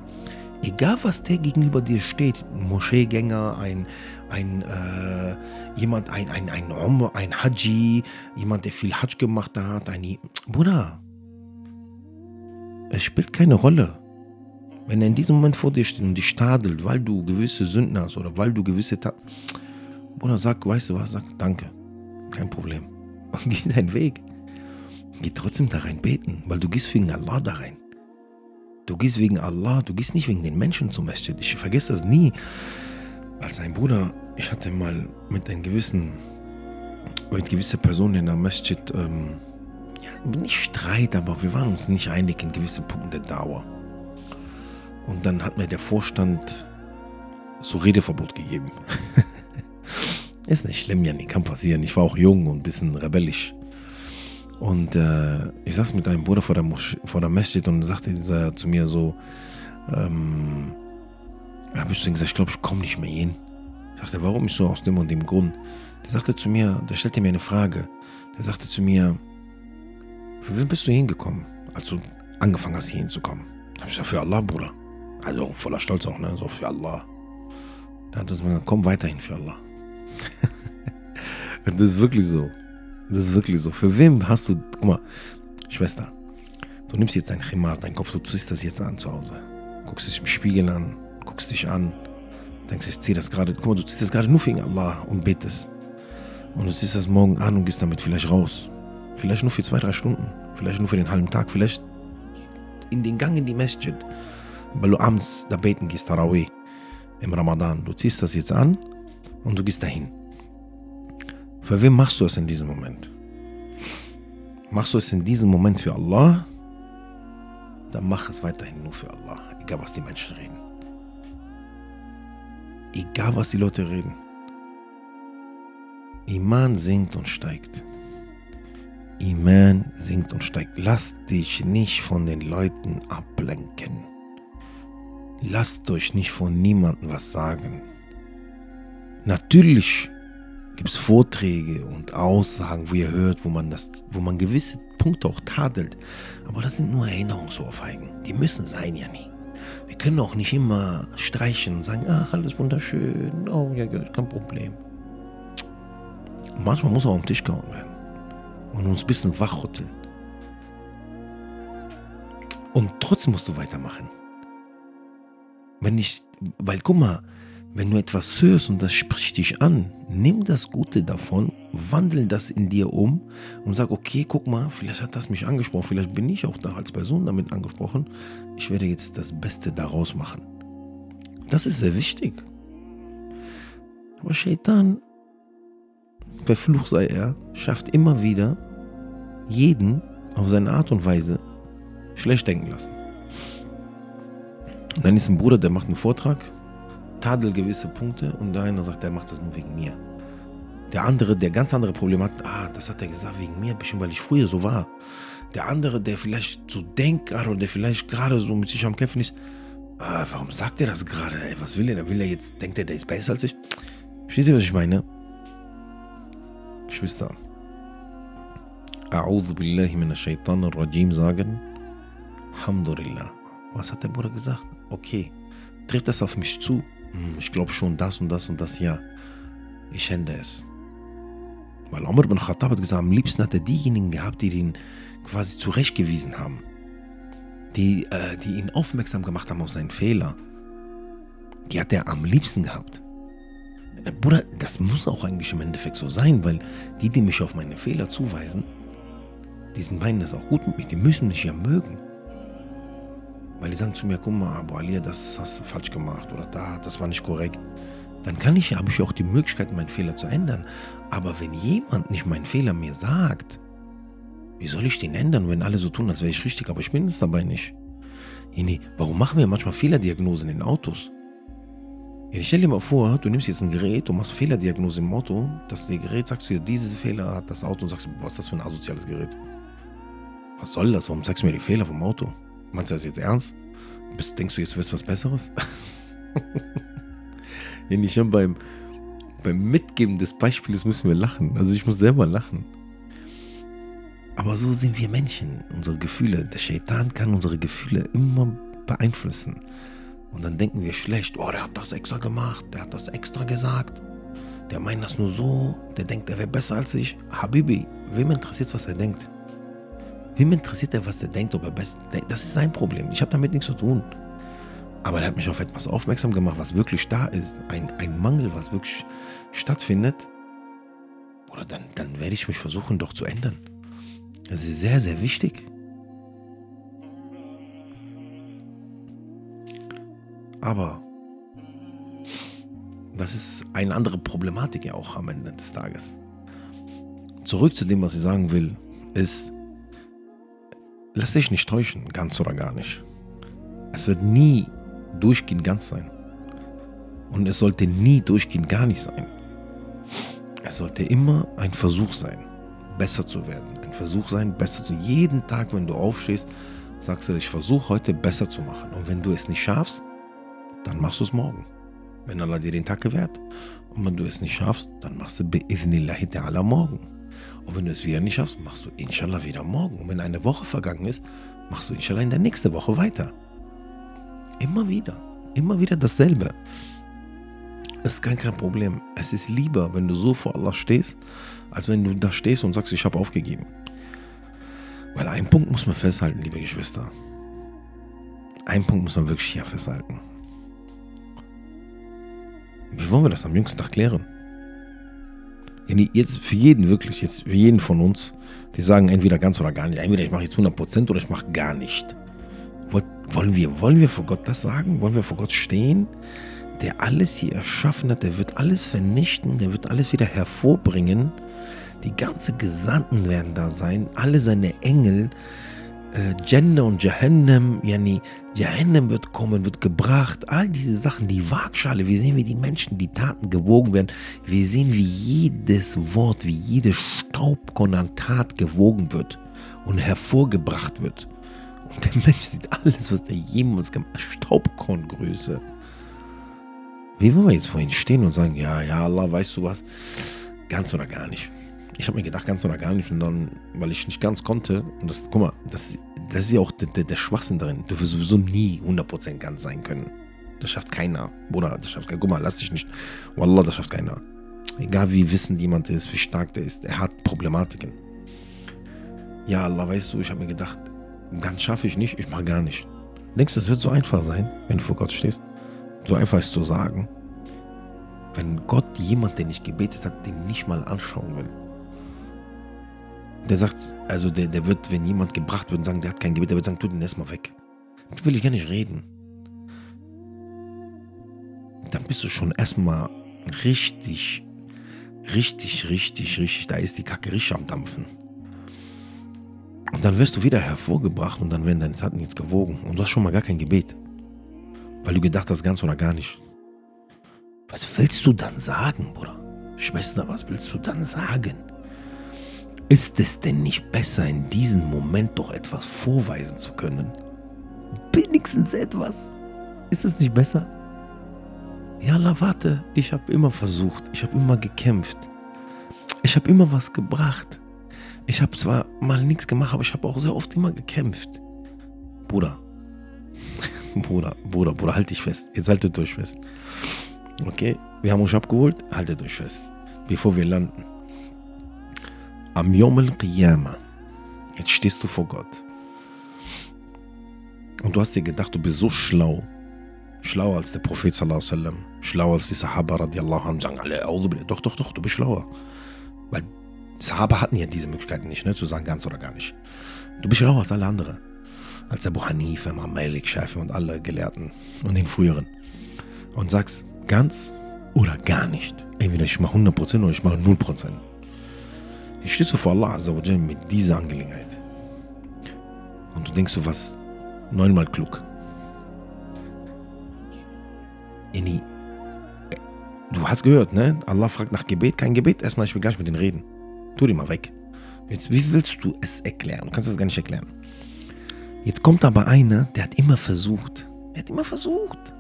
Egal was der gegenüber dir steht, Moscheegänger, ein, ein äh, jemand, ein, ein, ein, ein, ein Haji, jemand, der viel Hajj gemacht hat, ein Bruder, es spielt keine Rolle. Wenn er in diesem Moment vor dir steht und dich tadelt, weil du gewisse Sünden hast oder weil du gewisse Taten. Bruder, sag, weißt du was? Sag danke. Kein Problem. Und geh deinen Weg. Geh trotzdem da rein beten, weil du gehst wegen Allah da rein. Du gehst wegen Allah, du gehst nicht wegen den Menschen zum Masjid. Ich vergesse das nie. Als ein Bruder, ich hatte mal mit einem gewissen, mit gewisser Person in der Masjid ähm, nicht Streit, aber wir waren uns nicht einig in gewissen Punkten der Dauer. Und dann hat mir der Vorstand so Redeverbot gegeben. Ist nicht schlimm, Janni, kann passieren. Ich war auch jung und ein bisschen rebellisch. Und äh, ich saß mit einem Bruder vor der, Mosch vor der Masjid und sagte dieser zu mir so, ähm, habe ich gesagt, ich glaube, ich komme nicht mehr hin. Ich sagte, warum? Ich so, aus dem und dem Grund. Der sagte zu mir, der stellte mir eine Frage. Der sagte zu mir, für wen bist du hingekommen, als du angefangen hast, hier hinzukommen? Da hab ich gesagt, für Allah, Bruder. Also voller Stolz auch, ne? So für Allah. Da hat er gesagt, komm weiterhin für Allah. das ist wirklich so. Das ist wirklich so. Für wen hast du, guck mal, Schwester, du nimmst jetzt dein Chimar, dein Kopf, du ziehst das jetzt an zu Hause. Guckst dich im Spiegel an, guckst dich an, Denkst, ich ziehe das gerade, guck mal, du ziehst das gerade nur wegen Allah und betest. Und du ziehst das morgen an und gehst damit vielleicht raus. Vielleicht nur für zwei, drei Stunden. Vielleicht nur für den halben Tag. Vielleicht in den Gang in die Masjid. Weil du abends da beten gehst, Tarawih im Ramadan. Du ziehst das jetzt an und du gehst dahin. Für wen machst du es in diesem Moment? Machst du es in diesem Moment für Allah? Dann mach es weiterhin nur für Allah. Egal was die Menschen reden. Egal was die Leute reden. Iman sinkt und steigt. Iman sinkt und steigt. Lass dich nicht von den Leuten ablenken. Lasst euch nicht von niemandem was sagen. Natürlich gibt es Vorträge und Aussagen, wo ihr hört, wo man, das, wo man gewisse Punkte auch tadelt. Aber das sind nur Erinnerungsohrfeigen. Die müssen sein ja nie. Wir können auch nicht immer streichen und sagen, ach, alles wunderschön, oh ja, kein Problem. Manchmal muss auch am Tisch gehauen werden und uns ein bisschen wachrütteln. Und trotzdem musst du weitermachen. Wenn ich, weil guck mal, wenn du etwas hörst und das spricht dich an, nimm das Gute davon, wandel das in dir um und sag, okay, guck mal, vielleicht hat das mich angesprochen, vielleicht bin ich auch da als Person damit angesprochen. Ich werde jetzt das Beste daraus machen. Das ist sehr wichtig. Aber Shaitan, verflucht sei er, schafft immer wieder, jeden auf seine Art und Weise schlecht denken lassen. Und dann ist ein Bruder, der macht einen Vortrag, tadelt gewisse Punkte und der eine sagt, der macht das nur wegen mir. Der andere, der ganz andere Probleme hat, ah, das hat er gesagt wegen mir, bestimmt weil ich früher so war. Der andere, der vielleicht so denkt gerade oder der vielleicht gerade so mit sich am Kämpfen ist, ah, warum sagt er das gerade? Was will er? Will er jetzt, denkt er, der ist besser als ich? Versteht ihr, was ich meine? Geschwister, A'udhu billahi min shaitan rajim sagen, Alhamdulillah. Was hat der Bruder gesagt? Okay, trifft das auf mich zu? Hm, ich glaube schon das und das und das, ja. Ich hände es. Weil Omar ibn Khattab hat gesagt, am liebsten hat er diejenigen gehabt, die ihn quasi zurechtgewiesen haben. Die, äh, die ihn aufmerksam gemacht haben auf seinen Fehler. Die hat er am liebsten gehabt. Bruder, das muss auch eigentlich im Endeffekt so sein, weil die, die mich auf meine Fehler zuweisen, die meinen das auch gut mit mir, die müssen mich ja mögen. Weil die sagen zu mir, guck mal, Abu Ali, das hast du falsch gemacht oder da, das war nicht korrekt. Dann kann ich, habe ich auch die Möglichkeit, meinen Fehler zu ändern. Aber wenn jemand nicht meinen Fehler mir sagt, wie soll ich den ändern, wenn alle so tun, als wäre ich richtig, aber ich bin es dabei nicht? Nee, warum machen wir manchmal Fehlerdiagnosen in Autos? Ja, stell dir mal vor, du nimmst jetzt ein Gerät und machst Fehlerdiagnose im Auto, dass der Gerät sagst dir, dieses Fehler hat das Auto und sagst, was ist das für ein asoziales Gerät? Was soll das? Warum sagst du mir die Fehler vom Auto? Meinst du das jetzt ernst? Bist, denkst du, jetzt wirst was Besseres? ja, nicht schon beim, beim Mitgeben des Beispiels müssen wir lachen. Also ich muss selber lachen. Aber so sind wir Menschen, unsere Gefühle. Der Shaitan kann unsere Gefühle immer beeinflussen. Und dann denken wir schlecht, oh, der hat das extra gemacht, der hat das extra gesagt. Der meint das nur so, der denkt, er wäre besser als ich. Habibi, wem interessiert, was er denkt? Wem interessiert er, was der denkt, ob er best denkt? Das ist sein Problem. Ich habe damit nichts zu tun. Aber er hat mich auf etwas aufmerksam gemacht, was wirklich da ist. Ein, ein Mangel, was wirklich stattfindet. Oder dann, dann werde ich mich versuchen, doch zu ändern. Das ist sehr, sehr wichtig. Aber das ist eine andere Problematik ja auch am Ende des Tages. Zurück zu dem, was ich sagen will, ist, Lass dich nicht täuschen, ganz oder gar nicht. Es wird nie durchgehend ganz sein. Und es sollte nie durchgehend gar nicht sein. Es sollte immer ein Versuch sein, besser zu werden. Ein Versuch sein, besser zu Jeden Tag, wenn du aufstehst, sagst du, ich versuche heute besser zu machen. Und wenn du es nicht schaffst, dann machst du es morgen. Wenn Allah dir den Tag gewährt. Und wenn du es nicht schaffst, dann machst du bi'idhnillahi ta'ala morgen. Und wenn du es wieder nicht schaffst, machst du inshallah wieder morgen. Und wenn eine Woche vergangen ist, machst du inshallah in der nächsten Woche weiter. Immer wieder. Immer wieder dasselbe. Es ist kein, kein Problem. Es ist lieber, wenn du so vor Allah stehst, als wenn du da stehst und sagst, ich habe aufgegeben. Weil einen Punkt muss man festhalten, liebe Geschwister. Einen Punkt muss man wirklich hier festhalten. Wie wollen wir das am jüngsten Tag klären? Jetzt für jeden wirklich, jetzt für jeden von uns, die sagen entweder ganz oder gar nicht. Entweder ich mache jetzt 100% oder ich mache gar nicht. Wollen wir, wollen wir vor Gott das sagen? Wollen wir vor Gott stehen? Der alles hier erschaffen hat, der wird alles vernichten, der wird alles wieder hervorbringen. Die ganze Gesandten werden da sein, alle seine Engel, Jannah und Jahannam, yani Jahannam wird kommen, wird gebracht, all diese Sachen, die Waagschale, wir sehen, wie die Menschen, die Taten gewogen werden, wir sehen, wie jedes Wort, wie jedes Staubkorn an Tat gewogen wird und hervorgebracht wird. Und der Mensch sieht alles, was der jemals gemacht hat, Staubkorngröße. Wie wollen wir jetzt vor ihm stehen und sagen, ja, ja, Allah, weißt du was, ganz oder gar nicht. Ich habe mir gedacht, ganz oder gar nicht. Und dann, weil ich nicht ganz konnte, und das, guck mal, das, das ist ja auch der, der, der Schwachsinn darin. Du wirst sowieso nie 100% ganz sein können. Das schafft keiner. Bruder, das schafft keiner. Guck mal, lass dich nicht. Wallah, das schafft keiner. Egal wie wissend jemand ist, wie stark der ist, er hat Problematiken. Ja, Allah, weißt du, ich habe mir gedacht, ganz schaffe ich nicht, ich mache gar nicht. Denkst du, das wird so einfach sein, wenn du vor Gott stehst? So einfach ist zu sagen. Wenn Gott jemand, der nicht gebetet hat, den nicht mal anschauen will. Der sagt, also der, der wird, wenn jemand gebracht wird und sagen, der hat kein Gebet, der wird sagen, tu den erstmal weg. Da will ich gar nicht reden. Dann bist du schon erstmal richtig, richtig, richtig, richtig, da ist die Kacke richtig am Dampfen. Und dann wirst du wieder hervorgebracht und dann werden deine Taten jetzt gewogen. Und du hast schon mal gar kein Gebet. Weil du gedacht hast, ganz oder gar nicht. Was willst du dann sagen, Bruder? Schwester, was willst du dann sagen? Ist es denn nicht besser, in diesem Moment doch etwas vorweisen zu können? Wenigstens etwas. Ist es nicht besser? Ja, Allah, warte, ich habe immer versucht, ich habe immer gekämpft. Ich habe immer was gebracht. Ich habe zwar mal nichts gemacht, aber ich habe auch sehr oft immer gekämpft. Bruder, Bruder, Bruder, Bruder, halt dich fest. Jetzt haltet euch fest. Okay, wir haben euch abgeholt, haltet euch fest, bevor wir landen am Yom al-Qiyamah, jetzt stehst du vor Gott. Und du hast dir gedacht, du bist so schlau, schlauer als der Prophet wasallam, schlauer als die Sahaba radiallahu anhu, sagen alle, doch, doch, doch, du bist schlauer. Weil Sahaba hatten ja diese Möglichkeiten nicht, ne, zu sagen ganz oder gar nicht. Du bist schlauer als alle anderen. Als Abu Hanifa, Malik, Shafi und alle Gelehrten und den früheren. Und sagst ganz oder gar nicht. Entweder ich mache 100% oder ich mache 0%. Wie stehst du vor Allah mit dieser Angelegenheit? Und du denkst, du warst neunmal klug. Du hast gehört, ne? Allah fragt nach Gebet, kein Gebet. Erstmal, ich will gar nicht mit denen reden. Tu die mal weg. Jetzt, wie willst du es erklären? Du kannst das gar nicht erklären. Jetzt kommt aber einer, der hat immer versucht. Er hat immer versucht.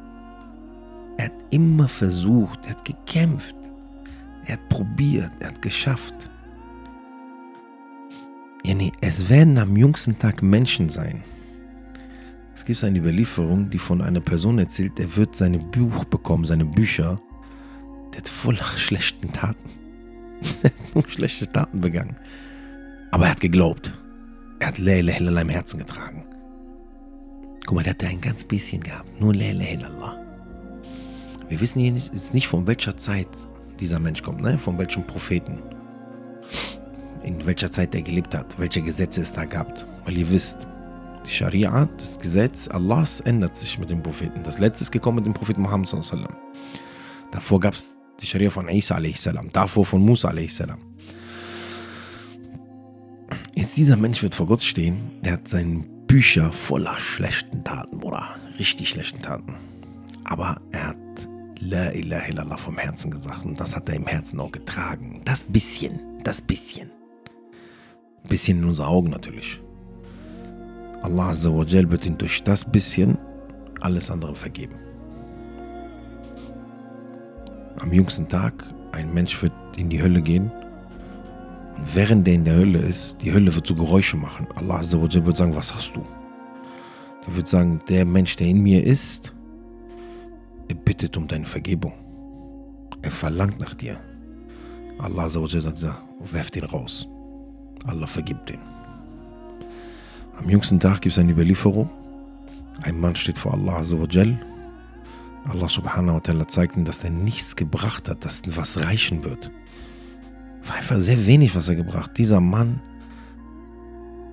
Er hat immer versucht. Er hat gekämpft. Er hat probiert. Er hat geschafft. Yani, es werden am jüngsten Tag Menschen sein. Es gibt eine Überlieferung, die von einer Person erzählt, der wird seine Buch bekommen, seine Bücher. Der hat voller schlechten Taten. Nur schlechte Taten begangen. Aber er hat geglaubt. Er hat Leila Hillallah im Herzen getragen. Guck mal, der hat ein ganz bisschen gehabt. Nur Leila Hillallah. Wir wissen hier nicht, nicht von welcher Zeit dieser Mensch kommt, ne? von welchem Propheten in welcher Zeit er gelebt hat, welche Gesetze es da gab. Weil ihr wisst, die Scharia, das Gesetz Allahs ändert sich mit dem Propheten. Das letzte ist gekommen mit dem Propheten Muhammad. Davor gab es die Scharia von Isa, davor von Musa. Jetzt dieser Mensch wird vor Gott stehen, der hat seine Bücher voller schlechten Taten, Bruder. Richtig schlechten Taten. Aber er hat La ilaha illallah vom Herzen gesagt und das hat er im Herzen auch getragen. Das bisschen, das bisschen. Bisschen in unsere Augen natürlich. Allah Azzawajal wird ihn durch das bisschen alles andere vergeben. Am jüngsten Tag, ein Mensch wird in die Hölle gehen und während er in der Hölle ist, die Hölle wird so Geräusche machen. Allah Azzawajal wird sagen, was hast du? Er wird sagen, der Mensch, der in mir ist, er bittet um deine Vergebung. Er verlangt nach dir. Allah Azzawajal sagt, werf den raus. Allah vergibt ihn. Am jüngsten Tag gibt es eine Überlieferung. Ein Mann steht vor Allah Azzawajal. Allah subhanahu wa ta'ala zeigt ihm, dass der nichts gebracht hat, dass was reichen wird. War einfach sehr wenig, was er gebracht. Dieser Mann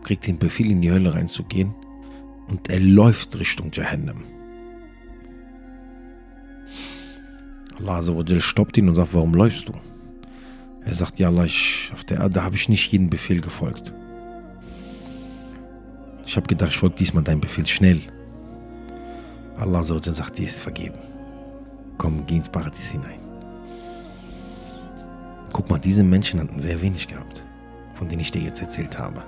kriegt den Befehl, in die Hölle reinzugehen und er läuft Richtung Jahannam. Allah Azzawajal stoppt ihn und sagt, warum läufst du? Er sagt, ja Allah, ich, auf der Erde habe ich nicht jeden Befehl gefolgt. Ich habe gedacht, ich folge diesmal deinem Befehl schnell. Allah sagt, dir ist vergeben. Komm, geh ins Paradies hinein. Guck mal, diese Menschen hatten sehr wenig gehabt, von denen ich dir jetzt erzählt habe.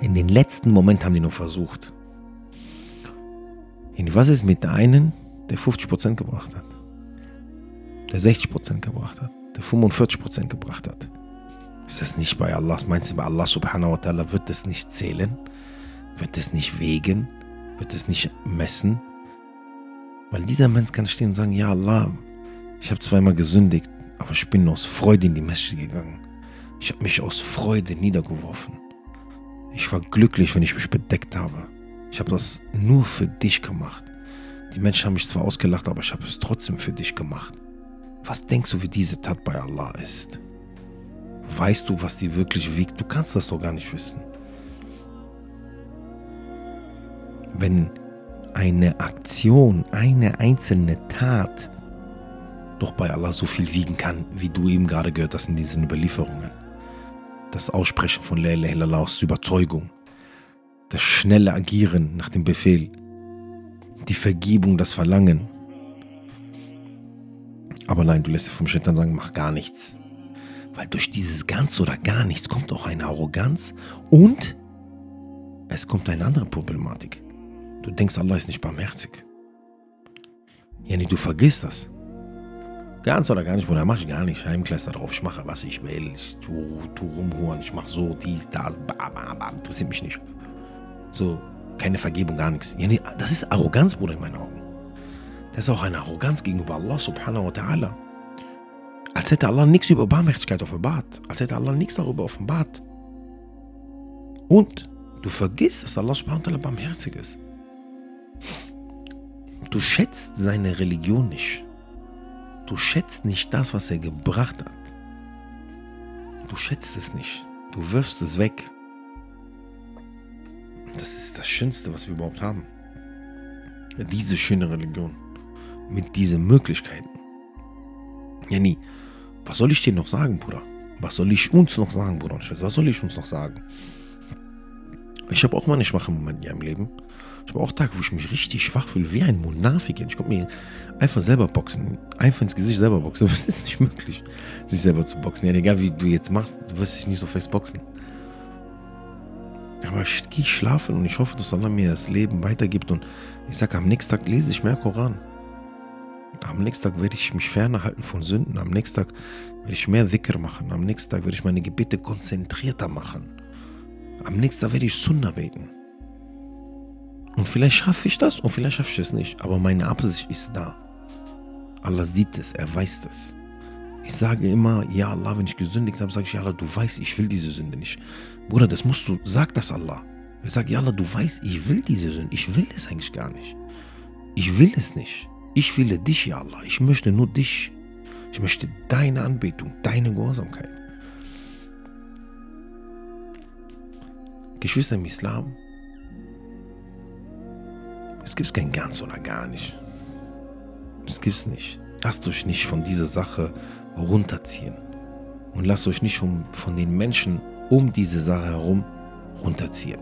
In den letzten Moment haben die nur versucht. Was ist mit einem, der 50% gebracht hat? Der 60% gebracht hat? Der 45% gebracht hat? Ist das nicht bei Allah? Meinst du, bei Allah subhanahu wa ta'ala wird es nicht zählen? Wird es nicht wägen? Wird es nicht messen? Weil dieser Mensch kann stehen und sagen, ja Allah, ich habe zweimal gesündigt, aber ich bin aus Freude in die Messe gegangen. Ich habe mich aus Freude niedergeworfen. Ich war glücklich, wenn ich mich bedeckt habe. Ich habe das nur für dich gemacht. Die Menschen haben mich zwar ausgelacht, aber ich habe es trotzdem für dich gemacht. Was denkst du, wie diese Tat bei Allah ist? Weißt du, was die wirklich wiegt? Du kannst das doch gar nicht wissen. Wenn eine Aktion, eine einzelne Tat doch bei Allah so viel wiegen kann, wie du eben gerade gehört hast in diesen Überlieferungen. Das Aussprechen von La ilaha illallah aus Überzeugung, das schnelle Agieren nach dem Befehl, die Vergebung, das Verlangen. Aber nein, du lässt dir vom Shaitan sagen, mach gar nichts. Weil durch dieses ganz oder gar nichts kommt auch eine Arroganz und es kommt eine andere Problematik. Du denkst, Allah ist nicht barmherzig. Ja, nee, du vergisst das. Ganz oder gar nicht, Bruder, mach ich gar nicht. Heimkleister drauf, ich mache, was ich will. Ich tu, tu rumhuren, ich mach so, dies, das, bam, bam, bam, interessiert mich nicht. So, keine Vergebung, gar nichts. Ja, nee, das ist Arroganz, Bruder, in meinen Augen. Das ist auch eine Arroganz gegenüber Allah subhanahu wa ta'ala. Als hätte Allah nichts über Barmherzigkeit offenbart. Als hätte Allah nichts darüber offenbart. Und du vergisst, dass Allah subhanahu wa ta'ala barmherzig ist. Du schätzt seine Religion nicht. Du schätzt nicht das, was er gebracht hat. Du schätzt es nicht. Du wirfst es weg. Das ist das Schönste, was wir überhaupt haben. Diese schöne Religion. Mit diesen Möglichkeiten. Jenny, was soll ich dir noch sagen, Bruder? Was soll ich uns noch sagen, Bruder und Schwester? Was soll ich uns noch sagen? Ich habe auch mal eine schwache Momente in meinem Leben. Ich habe auch Tage, wo ich mich richtig schwach fühle, wie ein Monafik. Ich konnte mir einfach selber boxen. Einfach ins Gesicht selber boxen. Aber es ist nicht möglich, sich selber zu boxen. Ja, egal wie du jetzt machst, du wirst dich nicht so fest boxen. Aber ich gehe schlafen und ich hoffe, dass Allah mir das Leben weitergibt. Und ich sage, am nächsten Tag lese ich mehr Koran. Am nächsten Tag werde ich mich fernhalten von Sünden. Am nächsten Tag werde ich mehr Wicker machen. Am nächsten Tag werde ich meine Gebete konzentrierter machen. Am nächsten Tag werde ich Sunna beten. Und vielleicht schaffe ich das und vielleicht schaffe ich es nicht. Aber meine Absicht ist da. Allah sieht es, er weiß es. Ich sage immer, ja Allah, wenn ich gesündigt habe, sage ich, ja Allah, du weißt, ich will diese Sünde nicht. Bruder, das musst du, sag das Allah. Ich sage, ja Allah, du weißt, ich will diese Sünde. Ich will es eigentlich gar nicht. Ich will es nicht. Ich will dich, ja Allah. Ich möchte nur dich. Ich möchte deine Anbetung, deine Gehorsamkeit. Geschwister im Islam, es gibt kein ganz oder gar nicht. Es gibt's nicht. Lasst euch nicht von dieser Sache runterziehen. Und lasst euch nicht von den Menschen um diese Sache herum runterziehen.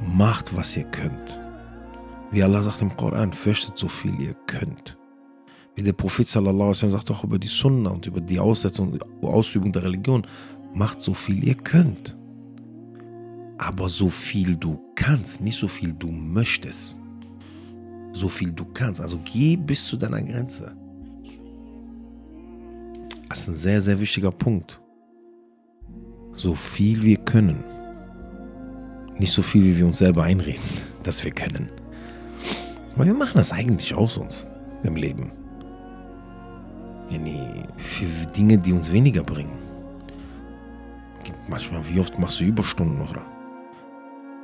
Macht, was ihr könnt. Wie Allah sagt im Koran, fürchtet so viel ihr könnt. Wie der Prophet sallallahu alaihi sagt auch über die Sunna und über die Aussetzung, Ausübung der Religion, macht so viel ihr könnt. Aber so viel du kannst, nicht so viel du möchtest so viel du kannst. Also geh bis zu deiner Grenze. Das ist ein sehr, sehr wichtiger Punkt. So viel wir können. Nicht so viel, wie wir uns selber einreden, dass wir können. Aber wir machen das eigentlich auch sonst im Leben. Für Dinge, die uns weniger bringen. Manchmal, wie oft machst du Überstunden, oder?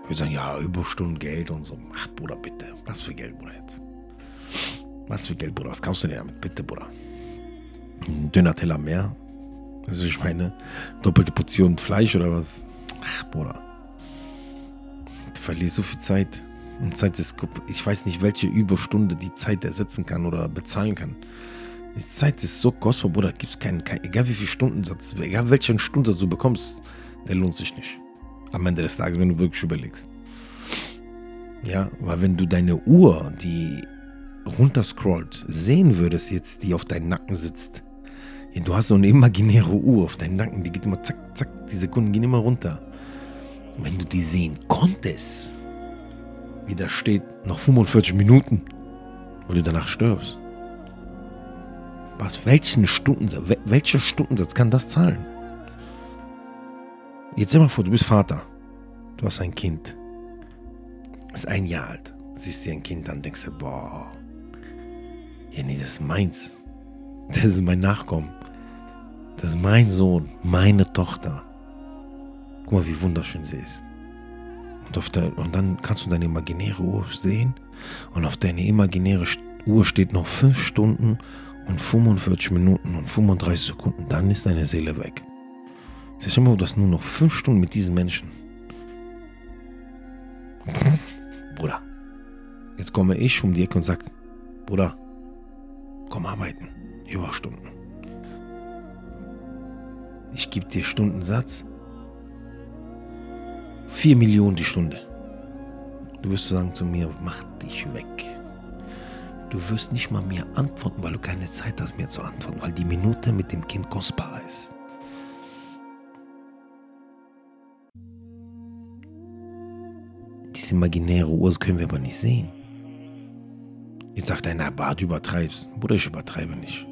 Ich würde sagen, ja, Überstunden, Geld und so. Ach, Bruder, bitte. Was für Geld, Bruder, jetzt? Was für Geld, Bruder? Was kaufst du dir damit? Bitte, Bruder. Ein dünner Teller mehr. Also ich meine, doppelte Portion Fleisch oder was? Ach, Bruder. Du verlierst so viel Zeit. Und Zeit ich weiß nicht, welche Überstunde die Zeit ersetzen kann oder bezahlen kann. Die Zeit ist so kostbar, Bruder. Gibt es keinen, kein, egal wie viel Stundensatz, egal welchen Stundensatz du bekommst, der lohnt sich nicht. Am Ende des Tages, wenn du wirklich überlegst. Ja, weil wenn du deine Uhr, die runterscrollt, sehen würdest jetzt, die auf deinem Nacken sitzt. Ja, du hast so eine imaginäre Uhr auf deinem Nacken, die geht immer zack, zack, die Sekunden gehen immer runter. Wenn du die sehen konntest, wie da steht, noch 45 Minuten, weil du danach stirbst. Was, welchen Stundensatz, welcher Stundensatz kann das zahlen? Jetzt stell mal vor, du bist Vater. Du hast ein Kind. Ist ein Jahr alt. Siehst dir ein Kind an, denkst du, boah. Ja, nee, das ist meins. Das ist mein Nachkommen. Das ist mein Sohn, meine Tochter. Guck mal, wie wunderschön sie ist. Und, der, und dann kannst du deine imaginäre Uhr sehen. Und auf deine imaginäre Uhr steht noch 5 Stunden und 45 Minuten und 35 Sekunden. Dann ist deine Seele weg. Stell dir mal, das nur noch 5 Stunden mit diesen Menschen. Bruder, jetzt komme ich um die Ecke und sag, Bruder, komm arbeiten. Überstunden. Ich gebe dir Stundensatz. 4 Millionen die Stunde. Du wirst sagen zu mir, mach dich weg. Du wirst nicht mal mehr antworten, weil du keine Zeit hast, mir zu antworten, weil die Minute mit dem Kind kostbarer ist. Diese imaginäre Uhr können wir aber nicht sehen. Jetzt sagt einer, Bad übertreibst. Bruder, ich übertreibe nicht.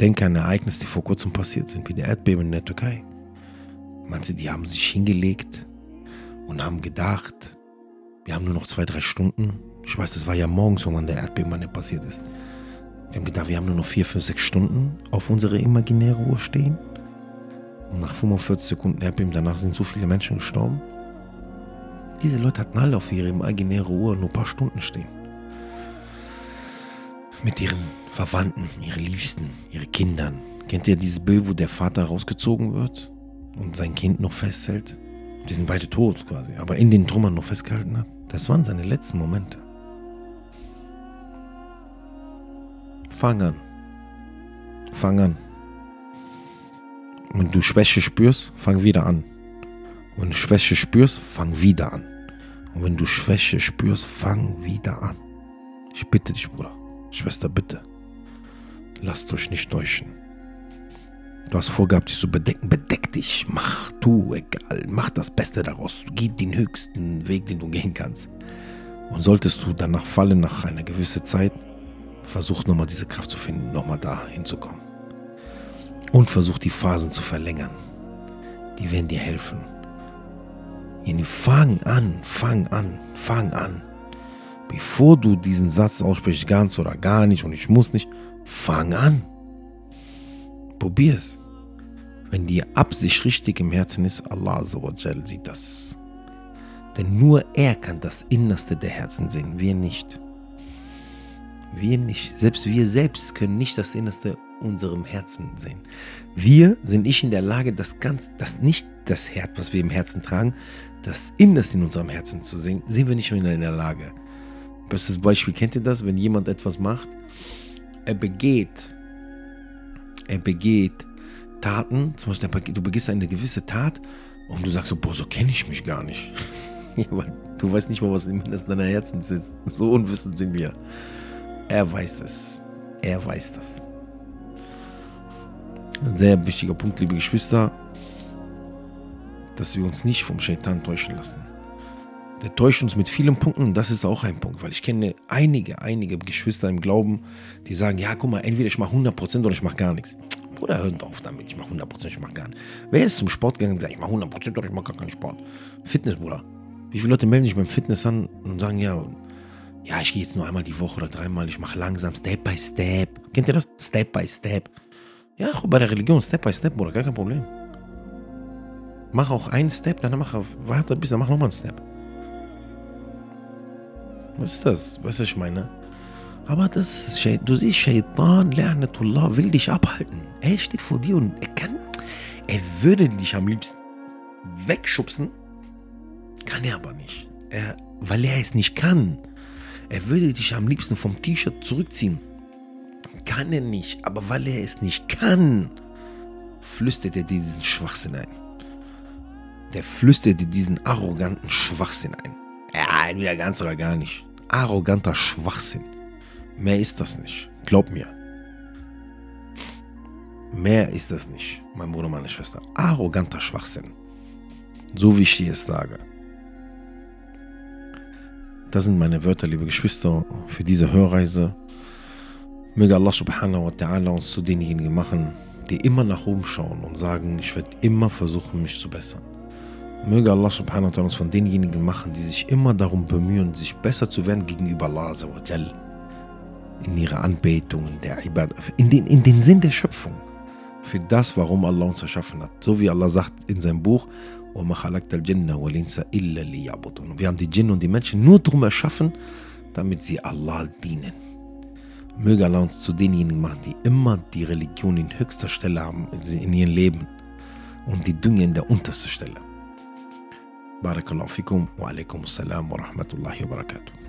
Denke an Ereignisse, die vor kurzem passiert sind, wie der Erdbeben in der Türkei. Manche, die haben sich hingelegt und haben gedacht, wir haben nur noch zwei, drei Stunden. Ich weiß, das war ja morgens, wo man der Erdbeben passiert ist. Die haben gedacht, wir haben nur noch vier, fünf, sechs Stunden auf unsere imaginäre Uhr stehen. Und nach 45 Sekunden Erdbeben danach sind so viele Menschen gestorben. Diese Leute hatten alle auf ihre imaginäre Uhr nur ein paar Stunden stehen mit ihren Verwandten, ihre Liebsten, ihre Kindern. Kennt ihr dieses Bild, wo der Vater rausgezogen wird und sein Kind noch festhält? Die sind beide tot quasi, aber in den Trümmern noch festgehalten hat. Das waren seine letzten Momente. Fang an. Fang an. Wenn du Schwäche spürst, fang wieder an. Wenn du Schwäche spürst, fang wieder an. Und wenn du Schwäche spürst, fang wieder an. Ich bitte dich, Bruder. Schwester, bitte. Lasst euch nicht täuschen. Du hast vorgehabt, dich zu bedecken. Bedeck dich. Mach, tu, egal. Mach das Beste daraus. Geh den höchsten Weg, den du gehen kannst. Und solltest du danach fallen, nach einer gewissen Zeit, versuch nochmal diese Kraft zu finden, nochmal da hinzukommen. Und versuch die Phasen zu verlängern. Die werden dir helfen. Fang an, fang an, fang an bevor du diesen Satz aussprichst, ganz oder gar nicht und ich muss nicht, fang an. Probier es. Wenn die Absicht richtig im Herzen ist, Allah sieht das. Denn nur er kann das Innerste der Herzen sehen, wir nicht. Wir nicht. Selbst wir selbst können nicht das Innerste unserem Herzen sehen. Wir sind nicht in der Lage, das ganz, das nicht das Herz, was wir im Herzen tragen, das Innerste in unserem Herzen zu sehen, sind wir nicht mehr in der Lage. Bestes Beispiel, kennt ihr das? Wenn jemand etwas macht, er begeht, er begeht Taten, zum Beispiel du begehst eine gewisse Tat und du sagst so, boah, so kenne ich mich gar nicht. weil du weißt nicht mal, was Innersten deiner Herzens ist. So unwissend sind wir. Er weiß es. Er weiß das. Ein sehr wichtiger Punkt, liebe Geschwister, dass wir uns nicht vom Shaitan täuschen lassen. Der täuscht uns mit vielen Punkten und das ist auch ein Punkt, weil ich kenne einige, einige Geschwister im Glauben, die sagen, ja, guck mal, entweder ich mache 100% oder ich mache gar nichts. Bruder, hört auf damit, ich mache 100%, ich mache gar nichts. Wer ist zum Sport gegangen und sagt, ich mache 100% oder ich mache gar keinen Sport? Fitness, Bruder. Wie viele Leute melden sich beim Fitness an und sagen, ja, ja, ich gehe jetzt nur einmal die Woche oder dreimal, ich mache langsam, Step by Step. Kennt ihr das? Step by Step. Ja, auch bei der Religion, Step by Step, Bruder, gar kein Problem. Mach auch einen Step, dann mach, warte ein bisschen, mach nochmal einen Step. Was ist das? Was ich meine? Aber das ist, du siehst, Shaitan, Lernatullah, will dich abhalten. Er steht vor dir und er kann, er würde dich am liebsten wegschubsen, kann er aber nicht. Er, weil er es nicht kann. Er würde dich am liebsten vom T-Shirt zurückziehen. Kann er nicht, aber weil er es nicht kann, flüstert er diesen Schwachsinn ein. Der flüstert diesen arroganten Schwachsinn ein. Ja, entweder ganz oder gar nicht. Arroganter Schwachsinn. Mehr ist das nicht. Glaub mir. Mehr ist das nicht, mein Bruder, meine Schwester. Arroganter Schwachsinn. So wie ich dir es sage. Das sind meine Wörter, liebe Geschwister, für diese Hörreise. Möge Allah subhanahu wa ta'ala uns zu denjenigen machen, die immer nach oben schauen und sagen, ich werde immer versuchen, mich zu bessern. Möge Allah subhanahu wa ta'ala uns von denjenigen machen, die sich immer darum bemühen, sich besser zu werden gegenüber Allah azza wa in ihre Anbetung, in, der Ibadah, in, den, in den Sinn der Schöpfung, für das, warum Allah uns erschaffen hat. So wie Allah sagt in seinem Buch, und wir haben die Djinn und die Menschen nur darum erschaffen, damit sie Allah dienen. Möge Allah uns zu denjenigen machen, die immer die Religion in höchster Stelle haben in ihrem Leben und die Dünge in der untersten Stelle. Barakallahu fikum wa alaikum assalam wa rahmatullahi wa barakatuh.